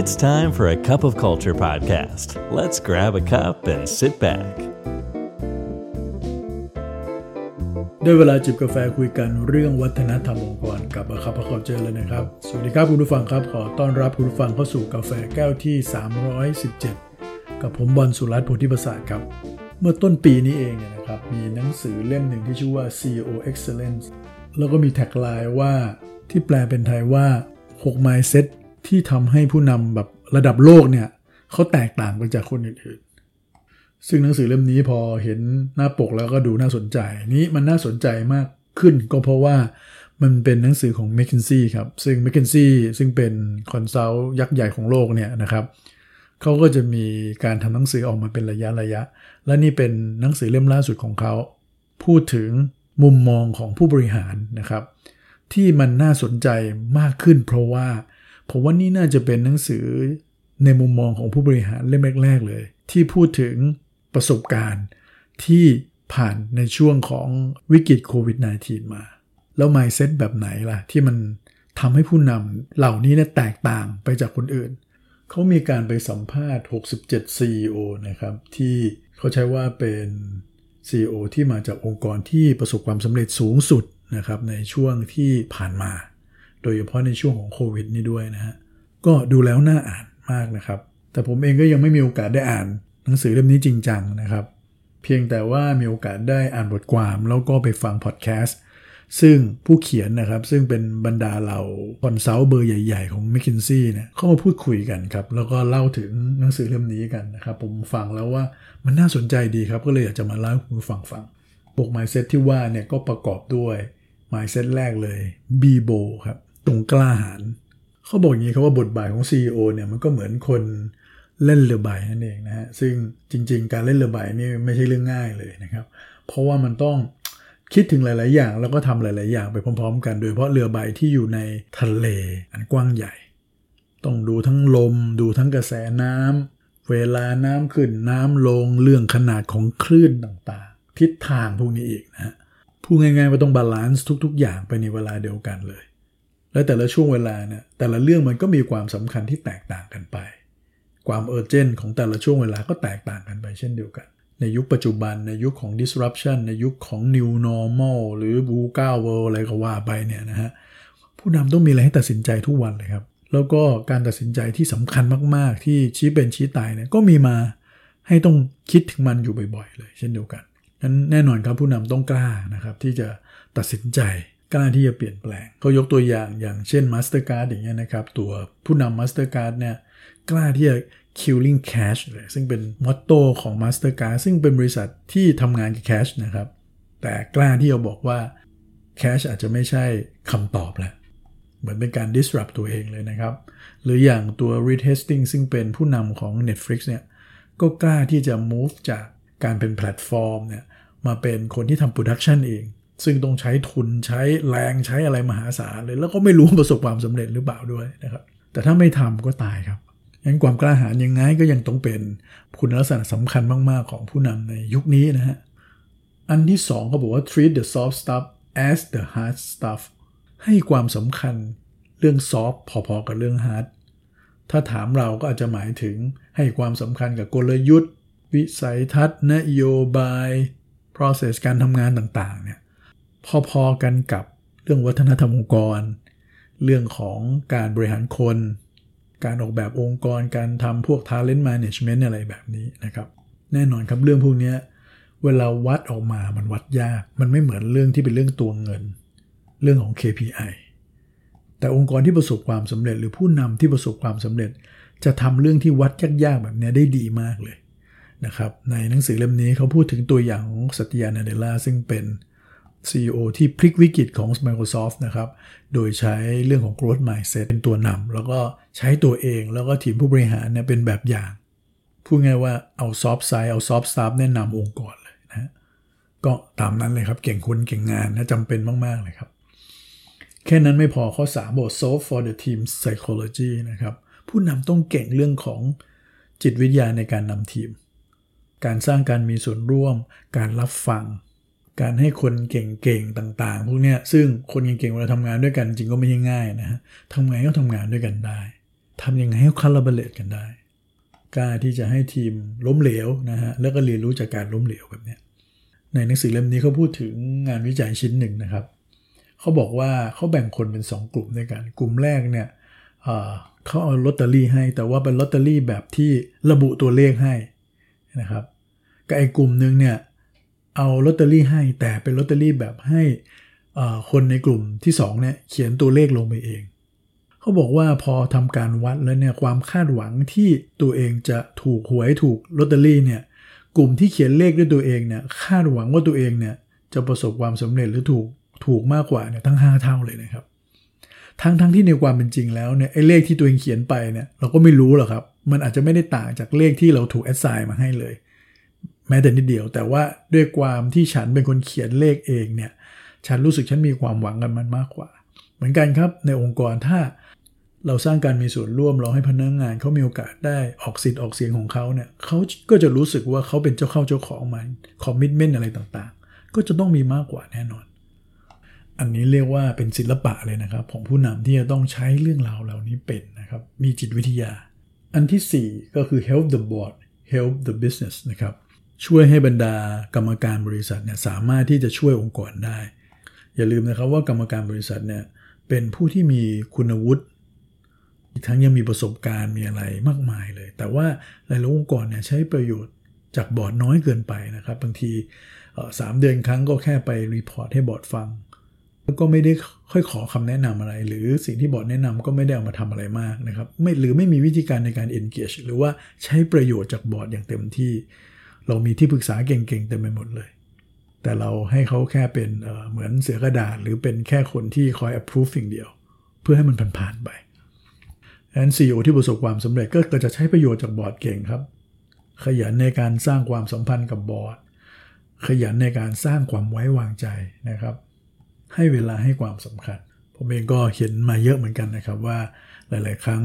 It's time for a cup of culture podcast. Let's grab a cup and sit back. ได้เวลาจิบกาแฟคุยกันเรื่องวัฒนธรรมองค์กรกับอาคาพเขาเจอแล้วนะครับ สวัสดีครับคุณผู้ฟังครับ ขอต้อนรับคุณผู้ฟังเข้าสู่กาแฟแก้วที่ 317 กับผมบอลสุรัตน์โพธิประสาทครับ เมื่อต้นปีนี้เองนะครับ มีหนังสือเล่มหนึ่งที่ชื่อว่า CEO Excellence แล้วก็มีแท็กไลน์ว่าที่แปลเป็นไทยว่า6 mindset ที่ทำให้ผู้นำแบบระดับโลกเนี่ยเขาแตกต่างไปจากคนอื่นๆ ซึ่งหนังสือเล่มนี้พอเห็นหน้าปกแล้วก็ดูน่าสนใจ นี้มันน่าสนใจมากขึ้นก็เพราะว่ามันเป็นหนังสือของ McKinsey ครับ ซึ่ง m c k เคนซี่ซึ่งเป็น consult ยักษ์ใหญ่ของโลกเนี่ยนะครับเขาก็จะมีการทำหนังสือออกมาเป็นระยะระยะ และนี่เป็นหนังสือเล่มล่าสุดของเขา พูดถึงมุมมองของผู้บริหารนะครับ ที่มันน่าสนใจมากขึ้นเพราะว่า ผมว่านี่น่าจะเป็นหนังสือในมุมมองของผู้บริหารเล่มแรกๆเลย ที่พูดถึงประสบการณ์ที่ผ่านในช่วงของวิกฤตโควิด -19 มา แล้ว mindset แบบไหนล่ะ ที่มันทำให้ผู้นำเหล่านี้เนี่ยแตกต่างไปจากคนอื่น เขามีการไปสัมภาษณ์ 67 CEO นะครับ ที่เขาใช้ว่าเป็น CEO ที่มาจากองค์กรที่ประสบความสำเร็จสูงสุดนะครับในช่วงที่ผ่านมา โดยเฉพาะในช่วงของโควิด นี้ด้วยนะฮะก็ดูแล้วน่าอ่านมากนะครับ แต่ผมเองก็ยังไม่มีโอกาสได้อ่านหนังสือเล่มนี้จริงจังนะครับ เพียงแต่ว่ามีโอกาสได้อ่านบทความแล้วก็ไปฟังพอดแคสต์ซึ่งผู้เขียนนะครับซึ่งเป็นบรรดาเหล่า consult เบอร์ใหญ่ ๆ ของ m c k เคนซี่เนี่ยเข้ามาพูดคุยกันครับ แล้วก็เล่าถึงหนังสือเล่มนี้กันนะครับ ผมฟังแล้วว่ามันน่าสนใจดีครับ ก็เลยอยากจะมาเล่าให้คุณฟังฟังพวก mindset ที่ว่าเนี่ยก็ประกอบด้วย mindset แรกเลย be bold ครับ ตรงกล้าหาญเขาบอกอย่างนี้ครับว่าบทบาทของ CEO เนี่ยมันก็เหมือนคนเล่นเรือใบนั่นเองนะฮะซึ่งจริง ๆ การเล่นเรือใบนี่ไม่ใช่เรื่องง่ายเลยนะครับ เพราะว่ามันต้องคิดถึงหลาย ๆ อย่างแล้วก็ทำหลาย ๆ อย่างไปพร้อม ๆ กัน โดยเฉพาะเรือใบที่อยู่ในทะเลอันกว้างใหญ่ ต้องดูทั้งลม ดูทั้งกระแสน้ำเวลาน้ำขึ้นน้ำลงเรื่องขนาดของคลื่นต่างๆ ทิศทางพวกนี้อีกนะฮะพูดง่าย ๆ ว่าต้อง balance ทุก ๆ อย่างไปในเวลาเดียวกันเลย และแต่ละช่วงเวลาเนี่ยแต่ละเรื่องมันก็มีความสำคัญที่แตกต่างกันไป ความ urgent ของแต่ละช่วงเวลาก็แตกต่างกันไปเช่นเดียวกัน ในยุคปัจจุบันในยุคของ disruption ในยุคของ new normal หรือ b ูก้าเวิลอะไรก็ว่าไปเนี่ยนะฮะผู้นำต้องมีอะไรให้ตัดสินใจทุกวันเลยครับ แล้วก็การตัดสินใจที่สำคัญมาก ๆ ที่ชี้เป็นชี้ตายเนี่ยก็มีมาให้ต้องคิดถึงมันอยู่บ่อย ๆ เลย เช่นเดียวกันนั้นแน่นอนครับผู้นำต้องกล้านะครับที่จะตัดสินใจ กล้าที่จะเปลี่ยนแปลงเขายกตัวอย่างอย่างเช่น Mastercard อย่างเงี้ยนะครับ ตัวผู้นำ Mastercard เนี่ยกล้าที่จะ killing cash เลยซึ่งเป็นมอตโต้ของ Mastercard ซึ่งเป็นบริษัทที่ทำงานกับ cash นะครับ แต่กล้าที่จะบอกว่า cash อาจจะไม่ใช่คำตอบแล้วเหมือนเป็นการ disrupt ตัวเองเลยนะครับ หรืออย่างตัว Reed Hastings ซึ่งเป็นผู้นำของ Netflix เนี่ยก็กล้าที่จะ move จากการเป็นแพลตฟอร์มเนี่ยมาเป็นคนที่ทำ production เอง ซึ่งต้องใช้ทุนใช้แรงใช้อะไรมหาศาลเลย แล้วก็ไม่รู้ประสบความสำเร็จหรือเปล่าด้วยนะครับ แต่ถ้าไม่ทำก็ตายครับงั้นความกล้าหาญยังไงก็ยังต้องเป็นคุณลักษณะสำคัญมาก ๆ ของผู้นำในยุคนี้นะฮะอันที่สองเขาบอกว่า treat the soft stuff as the hard stuff ให้ความสำคัญเรื่องซอฟพอๆกับเรื่องฮาร์ดถ้าถามเราก็อาจจะหมายถึงให้ความสำคัญกับกลยุทธ์ วิสัยทัศน์นโยบาย process การทำงานต่างๆเนี่ย พอๆกันกับเรื่องวัฒนธรรมองค์กร เรื่องของการบริหารคน การออกแบบองค์กรการทำพวก talent management อะไรแบบนี้นะครับ แน่นอนครับเรื่องพวกนี้เวลาวัดออกมามันวัดยาก มันไม่เหมือนเรื่องที่เป็นเรื่องตัวเงิน เรื่องของ KPI แต่องค์กรที่ประสบความสำเร็จ หรือผู้นำที่ประสบความสำเร็จ จะทำเรื่องที่วัดยากๆแบบนี้ได้ดีมากเลยนะครับในหนังสือเล่มนี้เขาพูดถึงตัวอย่างของสัตยานาเดล่าซึ่งเป็น CEO ที่พลิกวิกฤตของ Microsoft นะครับ โดยใช้เรื่องของ growth mindset เป็นตัวนำแล้วก็ใช้ตัวเองแล้วก็ทีมผู้บริหารเนี่ยเป็นแบบอย่าง พูดง่ายว่าเอา soft side เอา soft staff แนะนำองค์กรเลยนะก็ตามนั้นเลยครับ เก่งคนเก่งงานนะจำเป็นมาก ๆ เลยครับ แค่นั้นไม่พอข้อ3บอก solve for the team psychology นะครับ ผู้นำต้องเก่งเรื่องของจิตวิทยาในการนำทีม การสร้างการมีส่วนร่วม การรับฟัง การให้คนเก่งๆต่างๆ พวกเนี้ยซึ่งคนเก่งๆเวลาทำงานด้วยกันจริงก็ไม่ใช่ง่ายนะฮะทำไงก็ทำงานด้วยกันได้ทำยังไงให้คอลลาบร์เรตกันได้กล้าที่จะให้ทีมล้มเหลวนะฮะแล้วก็เรียนรู้จากการล้มเหลวแบบเนี้ยในหนังสือเล่มนี้เขาพูดถึงงานวิจัยชิ้นหนึ่งนะครับเขาบอกว่าเขาแบ่งคนเป็น 2 กลุ่มด้วยกัน กลุ่มแรกเนี่ยเขาเอาลอตเตอรี่ให้แต่ว่าเป็นลอตเตอรี่แบบที่ระบุตัวเลขให้นะครับกับไอ้กลุ่มหนึ่งเนี่ย เอาลอตเตอรี่ให้แต่เป็นลอตเตอรี่แบบให้คนในกลุ่มที่2เนี่ยเขียนตัวเลขลงไปเอง เขาบอกว่าพอทำการวัดแล้วเนี่ยความคาดหวังที่ตัวเองจะถูกหวยถูกลอตเตอรี่เนี่ยกลุ่มที่เขียนเลขด้วยตัวเองเนี่ยคาดหวังว่าตัวเองเนี่ยจะประสบความสำเร็จหรือถูกถูกมากกว่าเนี่ยทั้ง 5 เท่าเลยนะครับ ทั้งทั้งที่ในความเป็นจริงแล้วเนี่ยไอ้เลขที่ตัวเองเขียนไปเนี่ยเราก็ไม่รู้หรอกครับ มันอาจจะไม่ได้ต่างจากเลขที่เราถูกแอดไซน์มาให้เลย แม้แต่นิดเดียว แต่ว่าด้วยความที่ฉันเป็นคนเขียนเลขเองเนี่ย ฉันรู้สึกฉันมีความหวังกับมันมากกว่า เหมือนกันครับในองค์กรถ้าเราสร้างการมีส่วนร่วมเราให้พนักงานเขามีโอกาสได้ออกสิทธิ์ออกเสียงของเขาเนี่ยเขาก็จะรู้สึกว่าเขาเป็นเจ้าเข้าเจ้าของมัน commitment อะไรต่างๆ ก็จะต้องมีมากกว่าแน่นอน อันนี้เรียกว่าเป็นศิลปะเลยนะครับ ของผู้นำที่จะต้องใช้เรื่องราวเหล่านี้เป็นนะครับ มีจิตวิทยา อันที่ 4 ก็คือ help the board help the business นะครับ ช่วยให้บรรดากรรมการบริษัทเนี่ยสามารถที่จะช่วยองค์กรได้ อย่าลืมนะครับว่ากรรมการบริษัทเนี่ยเป็นผู้ที่มีคุณวุฒิอีกทั้งยังมีประสบการณ์มีอะไรมากมายเลย แต่ว่าหลายๆองค์กรเนี่ยใช้ประโยชน์จากบอร์ดน้อยเกินไปนะครับ บางทีสามเดือนครั้งก็แค่ไป report ให้บอร์ดฟังแล้วก็ไม่ได้ค่อยขอคำแนะนำอะไร หรือสิ่งที่บอร์ดแนะนำก็ไม่ได้เอามาทำอะไรมากนะครับไม่หรือไม่มีวิธีการในการ engage หรือว่าใช้ประโยชน์จากบอร์ดอย่างเต็มที่ เรามีที่ปรึกษาเก่งๆเต็มไปหมดเลย แต่เราให้เขาแค่เป็นเหมือนเสือกระดาษ หรือเป็นแค่คนที่คอย approve สิ่งเดียว เพื่อให้มันผ่านๆไปดังนั้น CEO ที่ประสบความสำเร็จก็จะใช้ประโยชน์จากบอร์ดเก่งครับ ขยันในการสร้างความสัมพันธ์กับบอร์ด ขยันในการสร้างความไว้วางใจนะครับ ให้เวลาให้ความสำคัญ ผมเองก็เห็นมาเยอะเหมือนกันนะครับว่าหลาย ๆ ครั้ง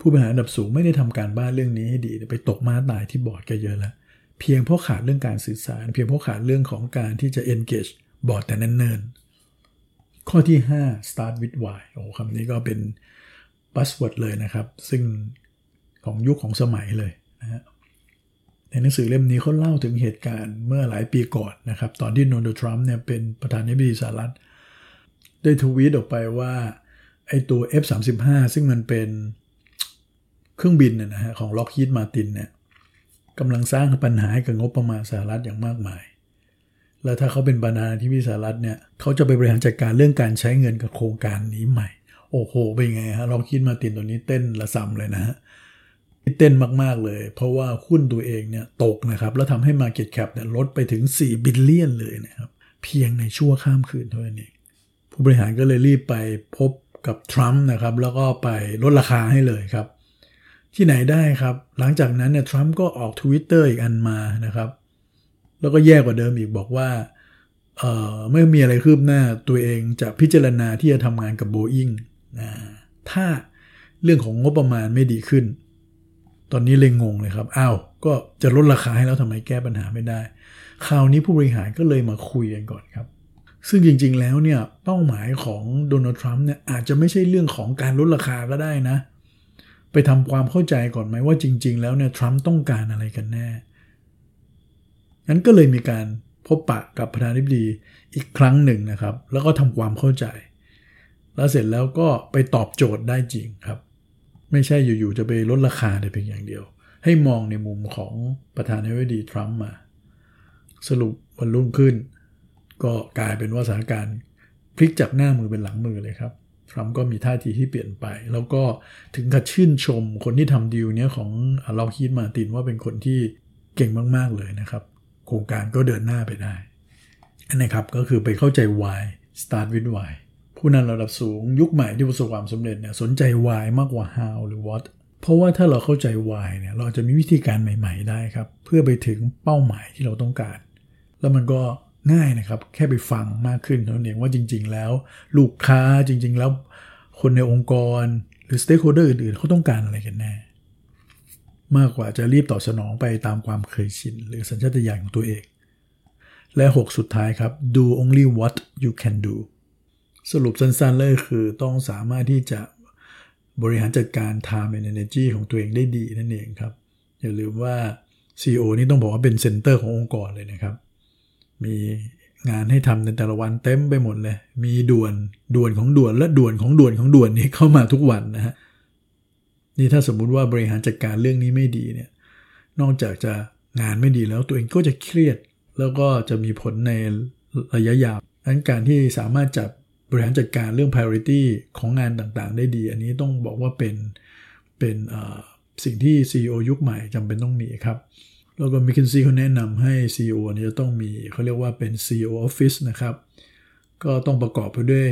ผู้บริหารระดับสูงไม่ได้ทำการบ้านเรื่องนี้ให้ดี ไปตกม้าตายที่บอร์ดก็เยอะแล้ว เพียงเพราะขาดเรื่องการสื่อสาร เพียงเพราะขาดเรื่องของการที่จะ engage บอร์ดแค่นั้นเองข้อที่ 5 start with why โอ้คำนี้ก็เป็น buzzword เลยนะครับ ซึ่งของยุคของสมัยเลยนะฮะในหนังสือเล่มนี้เขาเล่าถึงเหตุการณ์เมื่อหลายปีก่อนนะครับ ตอนที่โดนัลด์ทรัมป์เนี่ยเป็นประธานาธิบดีสหรัฐ ได้ทวีตออกไปว่า ไอตัว F35 ซึ่งมันเป็นเครื่องบินนะฮะของล็อกฮีดมาตินเนี่ย กำลังสร้างปัญหาให้กับงบประมาณสหรัฐอย่างมากมาย แล้วถ้าเขาเป็นประธานาธิบดีสหรัฐเนี่ยเขาจะไปบริหารจัดการเรื่องการใช้เงินกับโครงการนี้ใหม่ โอ้โห เป็นไงฮะล็อกฮีดมาตินตัวนี้เต้นระส่ำเลยนะฮะเต้นมาก ๆ เลย เพราะว่าหุ้นตัวเองเนี่ยตกนะครับ แล้วทำให้ Market Cap เนี่ยลดไปถึง 4 billion เลยนะครับ เพียงในชั่วข้ามคืนเท่านั้นเอง ผู้บริหารก็เลยรีบไปพบกับทรัมป์นะครับ แล้วก็ไปลดราคาให้เลยครับ ที่ไหนได้ครับ หลังจากนั้นเนี่ยทรัมป์ก็ออก Twitter อีกอันมานะครับ แล้วก็แย่กว่าเดิมอีกบอกว่าเมื่อมีอะไรคืบหน้าตัวเองจะพิจารณาที่จะทำงานกับ Boeing ถ้าเรื่องของงบประมาณไม่ดีขึ้น ตอนนี้เลยงงเลยครับอ้าวก็จะลดราคาให้แล้วทำไมแก้ปัญหาไม่ได้ คราวนี้ผู้บริหารก็เลยมาคุยกันก่อนครับ ซึ่งจริงๆแล้วเนี่ยเป้าหมายของโดนัลด์ทรัมป์เนี่ยอาจจะไม่ใช่เรื่องของการลดราคาก็ได้นะ ไปทำความเข้าใจก่อนไหมว่าจริง ๆ แล้วเนี่ยทรัมป์ต้องการอะไรกันแน่งั้นก็เลยมีการพบปะกับประธานาธิบดีอีกครั้งหนึ่งนะครับ แล้วก็ทำความเข้าใจ แล้วเสร็จแล้วก็ไปตอบโจทย์ได้จริงครับ ไม่ใช่อยู่ ๆ จะไปลดราคาแต่เพียงอย่างเดียว ให้มองในมุมของประธานาธิบดีทรัมป์มา สรุปวันรุ่งขึ้น ก็กลายเป็นว่าสถานการณ์พลิกจากหน้ามือเป็นหลังมือเลยครับ ทรัมป์ก็มีท่าทีที่เปลี่ยนไป แล้วก็ถึงกับชื่นชมคนที่ทำดีลเนี้ยของเราคิดมาตินว่าเป็นคนที่เก่งมาก ๆ เลยนะครับ โครงการก็เดินหน้าไปได้อันนี้ครับก็คือไปเข้าใจ why start with why ผู้นำระดับสูงยุคใหม่ที่ประสบความสำเร็จเนี่ยสนใจ why มากกว่า how หรือ what เพราะว่าถ้าเราเข้าใจ why เนี่ยเราจะมีวิธีการใหม่ ๆ ได้ครับ เพื่อไปถึงเป้าหมายที่เราต้องการ แล้วมันก็ ง่ายนะครับ แค่ไปฟังมากขึ้นเท่านั้นเองว่าจริง ๆ แล้ว ลูกค้าจริง ๆ แล้ว คนในองค์กรหรือ stakeholder อื่น ๆเขาต้องการอะไรกันแน่ มากกว่าจะรีบตอบสนองไปตามความเคยชิน หรือสัญชาตญาณของตัวเอง และ 6 สุดท้ายครับ do only what you can do สรุปสั้นๆเลยคือต้องสามารถที่จะบริหารจัดการ time and energy ของตัวเองได้ดีนั่นเองครับ อย่าลืมว่า CEO นี่ต้องบอกว่าเป็นเซ็นเตอร์ขององค์กรเลยนะครับ มีงานให้ทำในแต่ละวันเต็มไปหมดเลย มีด่วนด่วนของด่วนและด่วนของด่วนของด่วนนี่เข้ามาทุกวันนะฮะนี่ถ้าสมมุติว่าบริหารจัดการเรื่องนี้ไม่ดีเนี่ยนอกจากจะงานไม่ดีแล้วตัวเองก็จะเครียด แล้วก็จะมีผลในระยะยาวดังนั้นการที่สามารถจัดบริหารจัดการเรื่อง priority ของงานต่างๆ ได้ดี อันนี้ต้องบอกว่าเป็นเป็นสิ่งที่ CEO ยุคใหม่จำเป็นต้องมีครับ แล้วก็ McKinsey เขาแนะนำให้ CEO เนี่ยจะต้องมีเขาเรียกว่าเป็น CEO Office นะครับ ก็ต้องประกอบไปด้วย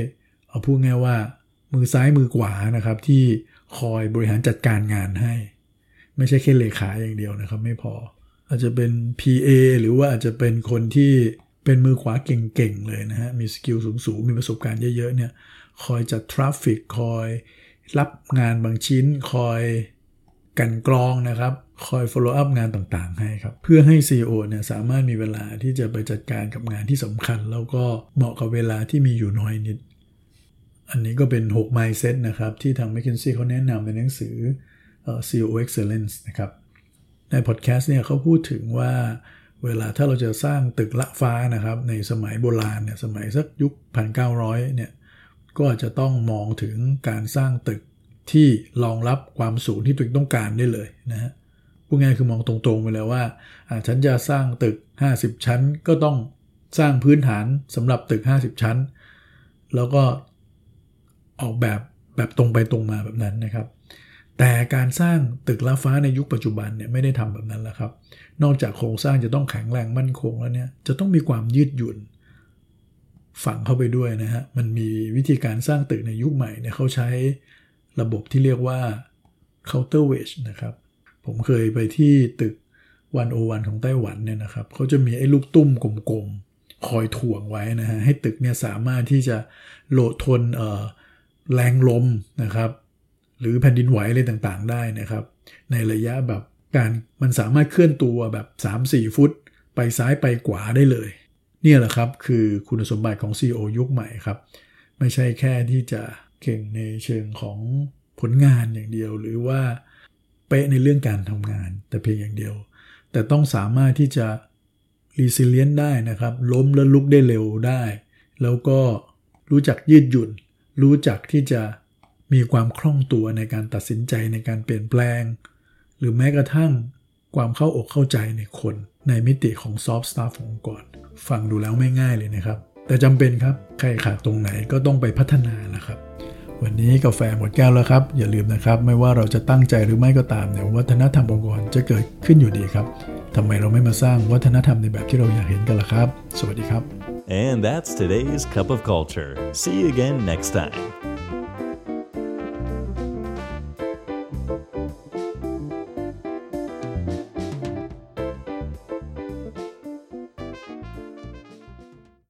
เอาพูดง่ายว่ามือซ้ายมือขวานะครับ ที่คอยบริหารจัดการงานให้ ไม่ใช่แค่เลขาอย่างเดียวนะครับ ไม่พอ อาจจะเป็น PA หรือว่าอาจจะเป็นคนที่เป็นมือขวาเก่งๆเลยนะฮะ มี skill สูงๆ มีประสบการณ์เยอะๆเนี่ยคอยจัด traffic คอยรับงานบางชิ้น คอยกลั่นกรองนะครับ คอย follow up งานต่างๆ ให้ครับ เพื่อให้ CEO เนี่ยสามารถมีเวลาที่จะไปจัดการกับงานที่สำคัญ แล้วก็เหมาะกับเวลาที่มีอยู่น้อยนิด อันนี้ก็เป็น 6 mindset นะครับ ที่ทาง McKinsey เขาแนะนำในหนังสือ CEO Excellence นะครับ ในพอดแคสต์เนี่ยเขาพูดถึงว่าเวลาถ้าเราจะสร้างตึกละฟ้านะครับ ในสมัยโบราณเนี่ยสมัยสักยุค 1,900 เนี่ยก็อาจจะต้องมองถึงการสร้างตึกที่รองรับความสูงที่ตัวเองต้องการได้เลยนะฮะ พูดง่ายคือมองตรงๆไปเลยว่าฉันจะสร้างตึก 50 ชั้นก็ต้องสร้างพื้นฐานสำหรับตึก 50 ชั้น แล้วก็ออกแบบแบบตรงไปตรงมาแบบนั้นนะครับ แต่การสร้างตึกละฟ้าในยุคปัจจุบันเนี่ยไม่ได้ทำแบบนั้นแล้วครับ นอกจากโครงสร้างจะต้องแข็งแรงมั่นคงแล้วเนี่ยจะต้องมีความยืดหยุ่นฝังเข้าไปด้วยนะฮะ มันมีวิธีการสร้างตึกในยุคใหม่เนี่ยเขาใช้ระบบที่เรียกว่า counter wage นะครับ ผมเคยไปที่ตึกวันโอวันของไต้หวันเนี่ยนะครับเขาจะมีไอ้ลูกตุ้มกลมๆ คอยถ่วงไว้นะฮะให้ตึกเนี่ยสามารถที่จะโหลดทนแรงลมนะครับ หรือแผ่นดินไหวอะไรต่างๆ ได้นะครับ ในระยะแบบการมันสามารถเคลื่อนตัวแบบ 3-4 ฟุต ไปซ้ายไปขวาได้เลย เนี่ยแหละครับคือคุณสมบัติของ CEO ยุคใหม่ครับ ไม่ใช่แค่ที่จะเก่งในเชิงของผลงานอย่างเดียว หรือว่า เป๊ะในเรื่องการทำงาน แต่เพียงอย่างเดียว แต่ต้องสามารถที่จะรีซิเลียนได้นะครับ ล้มแล้วลุกได้เร็วได้ แล้วก็รู้จักยืดหยุ่น รู้จักที่จะมีความคล่องตัวในการตัดสินใจในการเปลี่ยนแปลง หรือแม้กระทั่งความเข้าอกเข้าใจในคน ในมิติของซอฟต์สตาฟขององค์กรฟังดูแล้วไม่ง่ายเลยนะครับ แต่จำเป็นครับ ใครขาดตรงไหนก็ต้องไปพัฒนานะครับ วันนี้กาแฟหมดแก้วแล้วครับ อย่าลืมนะครับ ไม่ว่าเราจะตั้งใจหรือไม่ก็ตามเนี่ยวัฒนธรรมองค์กรจะเกิดขึ้นอยู่ดีครับทำไมเราไม่มาสร้างวัฒนธรรมในแบบที่เราอยากเห็นกันล่ะครับ สวัสดีครับ And that's today's cup of culture. See you again next time.